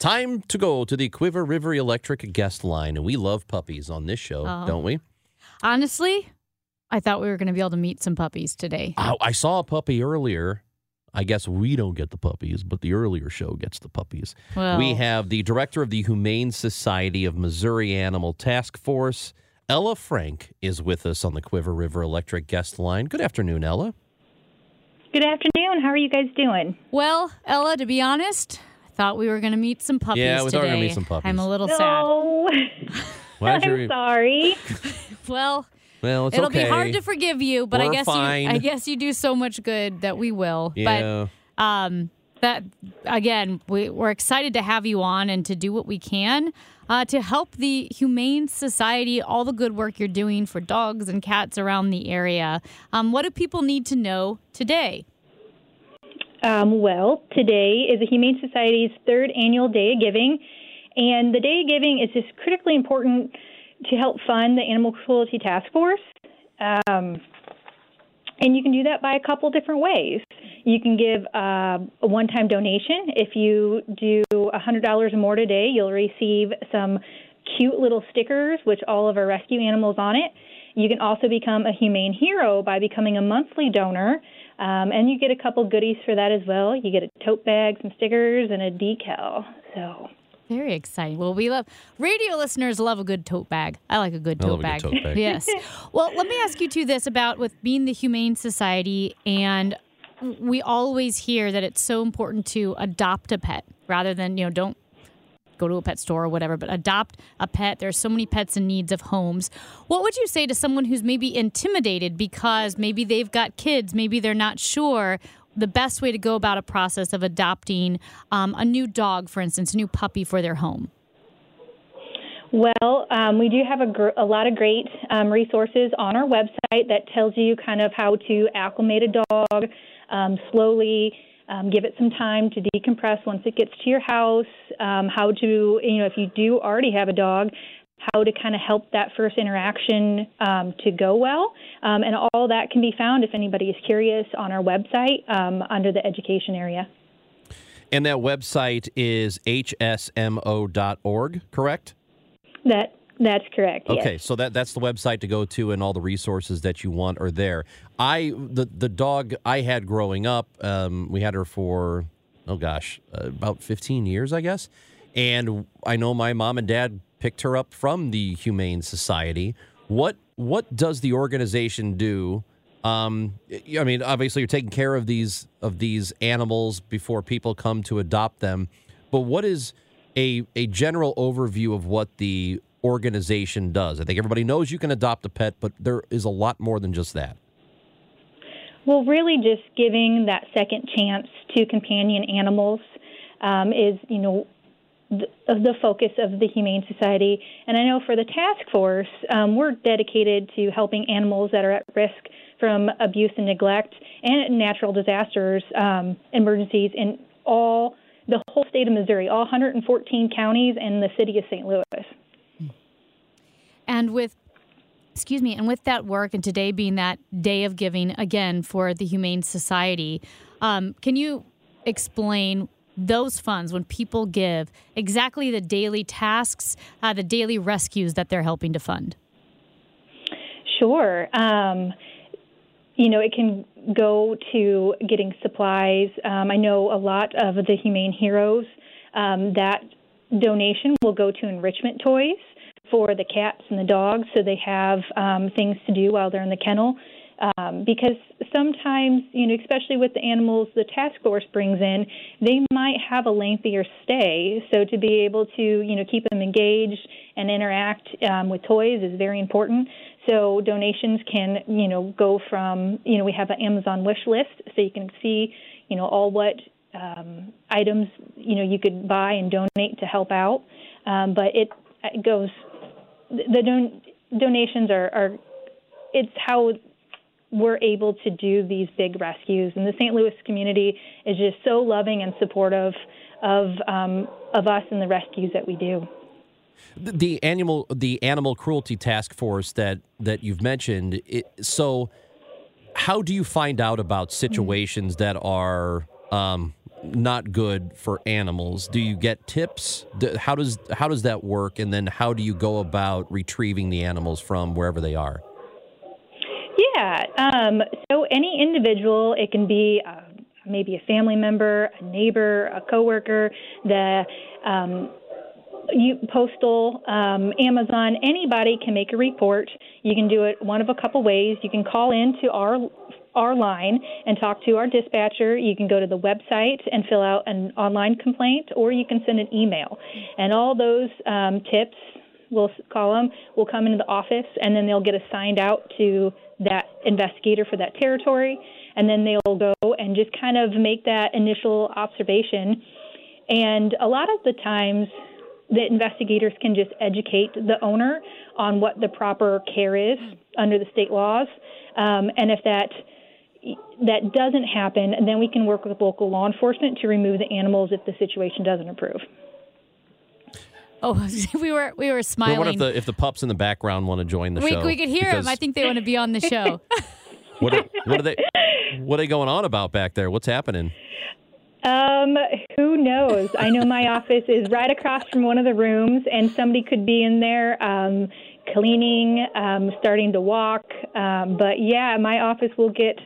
Time to go to the Cuivre River Electric guest line. And we love puppies on this show, Oh. don't we? Honestly, I thought we were going to be able to meet some puppies today. I, I saw a puppy earlier. I guess we don't get the puppies, but the earlier show gets the puppies. Well, We have the director of the Humane Society of Missouri Animal Task Force, Ella Frank, is with us on the Cuivre River Electric guest line. Good afternoon, Ella. Good afternoon. How are you guys doing? well, Ella, to be honest, I thought we were going to meet some puppies Yeah, we today. thought we were gonna meet some puppies. I'm a little sad. No. Why I'm don't sorry. Well, Well, it's it'll okay. be hard to forgive you, but I We're guess fine. you I guess you do so much good that we will. Yeah. But um that again, we, we're excited to have you on and to do what we can uh, to help the Humane Society, all the good work you're doing for dogs and cats around the area. Um, what do people need to know today? Um, well, today is the Humane Society's third annual Day of Giving, and the Day of Giving is just critically important to help fund the Animal Cruelty Task Force. Um, and you can do that by a couple different ways. You can give uh, a one time donation. If you do $100 or more today, you'll receive some cute little stickers with all of our rescue animals on it. You can also become a humane hero by becoming a monthly donor, um, and you get a couple goodies for that as well. You get a tote bag, some stickers, and a decal. So Very exciting. Well, we love radio listeners love a good tote bag. I like a good I tote love a bag. good tote bag. yes. Well, let me ask you too this about with being the Humane Society and we always hear that it's so important to adopt a pet rather than, you know, don't go to a pet store or whatever, but adopt a pet. There's so many pets in needs of homes. What would you say to someone who's maybe intimidated because maybe they've got kids, maybe they're not sure the best way to go about a process of adopting um, a new dog, for instance, a new puppy for their home? Well, um, we do have a, gr- a lot of great um, resources on our website that tells you kind of how to acclimate a dog um, slowly, um, give it some time to decompress once it gets to your house, um, how to, you know, if you do already have a dog, how to kind of help that first interaction um, to go well. Um, and all that can be found if anybody is curious on our website um, under the education area. And that website is hsmo.org, correct? That that's correct. yes. Okay, so that that's the website to go to, and all the resources that you want are there. I the the dog I had growing up, um, we had her for oh gosh, uh, about fifteen years, I guess. And I know my mom and dad picked her up from the Humane Society. What what does the organization do? Um, I mean, obviously, you're taking care of these of these animals before people come to adopt them. But what is a a general overview of what the organization does? I think everybody knows you can adopt a pet, but there is a lot more than just that. Well, really, just giving that second chance to companion animals um, is, you know, the, the focus of the Humane Society. And I know for the task force, um, we're dedicated to helping animals that are at risk from abuse and neglect and natural disasters, um, emergencies in all the whole state of Missouri, all 114 counties and the city of St. Louis. And with excuse me, and with that work and today being that day of giving again for the Humane Society, um, can you explain those funds when people give exactly the daily tasks, uh, the daily rescues that they're helping to fund? Sure. Um, you know, it can go to getting supplies. Um, I know a lot of the Humane Heroes, um, that donation will go to enrichment toys for the cats and the dogs so they have um, things to do while they're in the kennel. Um, because sometimes, you know, especially with the animals the task force brings in, they might have a lengthier stay. So to be able to, you know, keep them engaged and interact um, with toys is very important. So donations can, you know, go from, you know, we have an Amazon wish list, so you can see, you know, all what um, items you know you could buy and donate to help out, um, but it, it goes the don- donations are, are it's how we're able to do these big rescues, and the St. Louis community is just so loving and supportive of um, of us and the rescues that we do. The animal the animal cruelty task force that that you've mentioned. It, so, how do you find out about situations that are um, not good for animals? Do you get tips? How does how does that work? And then how do you go about retrieving the animals from wherever they are? Yeah. Um, so any individual, it can be uh, maybe a family member, a neighbor, a coworker, the um, you, postal, um, Amazon, anybody can make a report. You can do it one of a couple ways. You can call in to our our line and talk to our dispatcher. You can go to the website and fill out an online complaint, or you can send an email. And all those um, tips, we'll call them, will come into the office, and then they'll get assigned out to that investigator for that territory. And then they'll go and just kind of make that initial observation. And a lot of the times, the investigators can just educate the owner on what the proper care is under the state laws. Um, and if that that doesn't happen, then we can work with local law enforcement to remove the animals if the situation doesn't improve. Oh, we were we were smiling. Well, what if the if the pups in the background want to join the we, show? We could hear them. I think they want to be on the show. what are, what are they what are they going on about back there? What's happening? Um, who knows? I know my office is right across from one of the rooms, and somebody could be in there um, cleaning, um, starting to walk. Um, but yeah, my office will get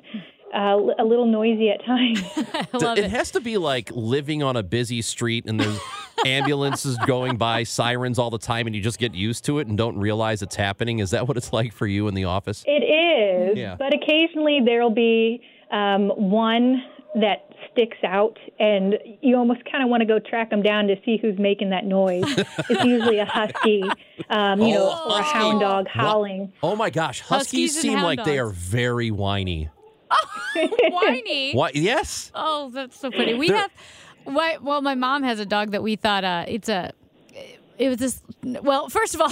uh, a little noisy at times. it, it has to be like living on a busy street and there's ambulances going by, sirens all the time, and you just get used to it and don't realize it's happening. Is that what it's like for you in the office? It is, Yeah. but occasionally there'll be um, one that sticks out, and you almost kind of want to go track them down to see who's making that noise. it's usually a husky, um, you know, Oh, or a hound dog howling. Oh my gosh, huskies Huskies seem hound like they are very whiny. Whiny. Why? Yes. Oh, that's so funny. We They're- have, why, well, my mom has a dog that we thought uh, it's a, it was this. Well, first of all,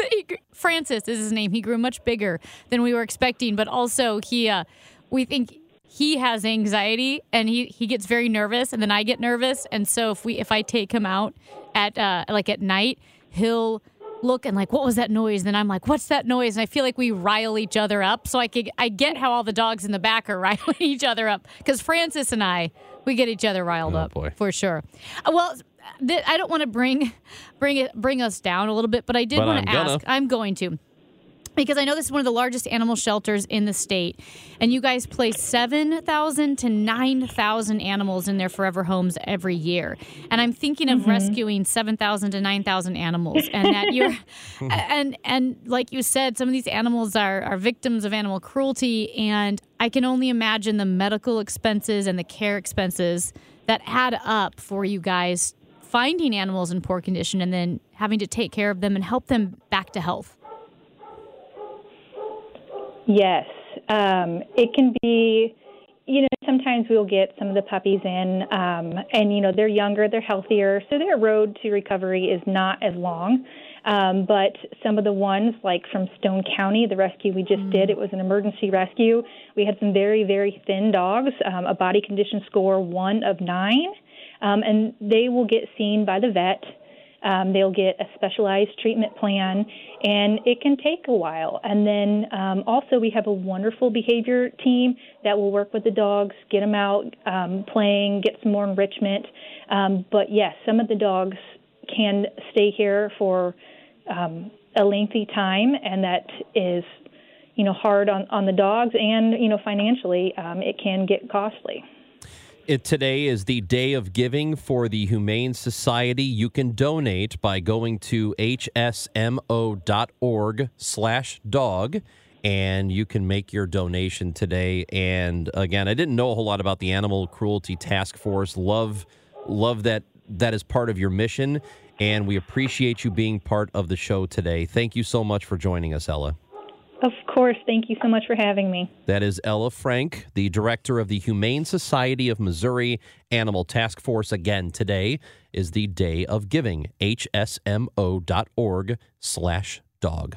Francis is his name. He grew much bigger than we were expecting, but also he, uh, we think he has anxiety and he he gets very nervous, and then I get nervous, and so if we if I take him out at uh, like at night, he'll look and like what was that noise? Then i'm like what's that noise? And i feel like we rile each other up. So i could i get how all the dogs in the back are riling each other up. Because francis and i we get each other riled Oh, up boy. for sure. Uh, well th- i don't want to bring bring it bring us down a little bit but i did want to gonna. ask i'm going to because I know this is one of the largest animal shelters in the state, and you guys place 7,000 to 9,000 animals in their forever homes every year. And I'm thinking of mm-hmm. rescuing 7,000 to 9,000 animals, and that you're, and and like you said, some of these animals are are victims of animal cruelty, and I can only imagine the medical expenses and the care expenses that add up for you guys finding animals in poor condition and then having to take care of them and help them back to health. Yes, um, it can be. You know, sometimes we'll get some of the puppies in, um, and you know they're younger, they're healthier, so their road to recovery is not as long. Um, but some of the ones, like from Stone County, the rescue we just did, it was an emergency rescue. We had some very, very thin dogs, um, a body condition score one of nine, um, and they will get seen by the vet. Um, they'll get a specialized treatment plan, and it can take a while. And then um, also, we have a wonderful behavior team that will work with the dogs, get them out um, playing, get some more enrichment. Um, but yes, some of the dogs can stay here for um, a lengthy time, and that is, you know, hard on, on the dogs, and you know, financially, um, it can get costly. It, today is the day of giving for the Humane Society. You can donate by going to hsmo.org slash dog and you can make your donation today. And again, I didn't know a whole lot about the Animal Cruelty Task Force. Love love that that is part of your mission and we appreciate you being part of the show today. Thank you so much for joining us, Ella. Of course. Thank you so much for having me. That is Ella Frank, the director of the Humane Society of Missouri Animal Task Force. Again, today is the Day of Giving. hsmo.org slash dog.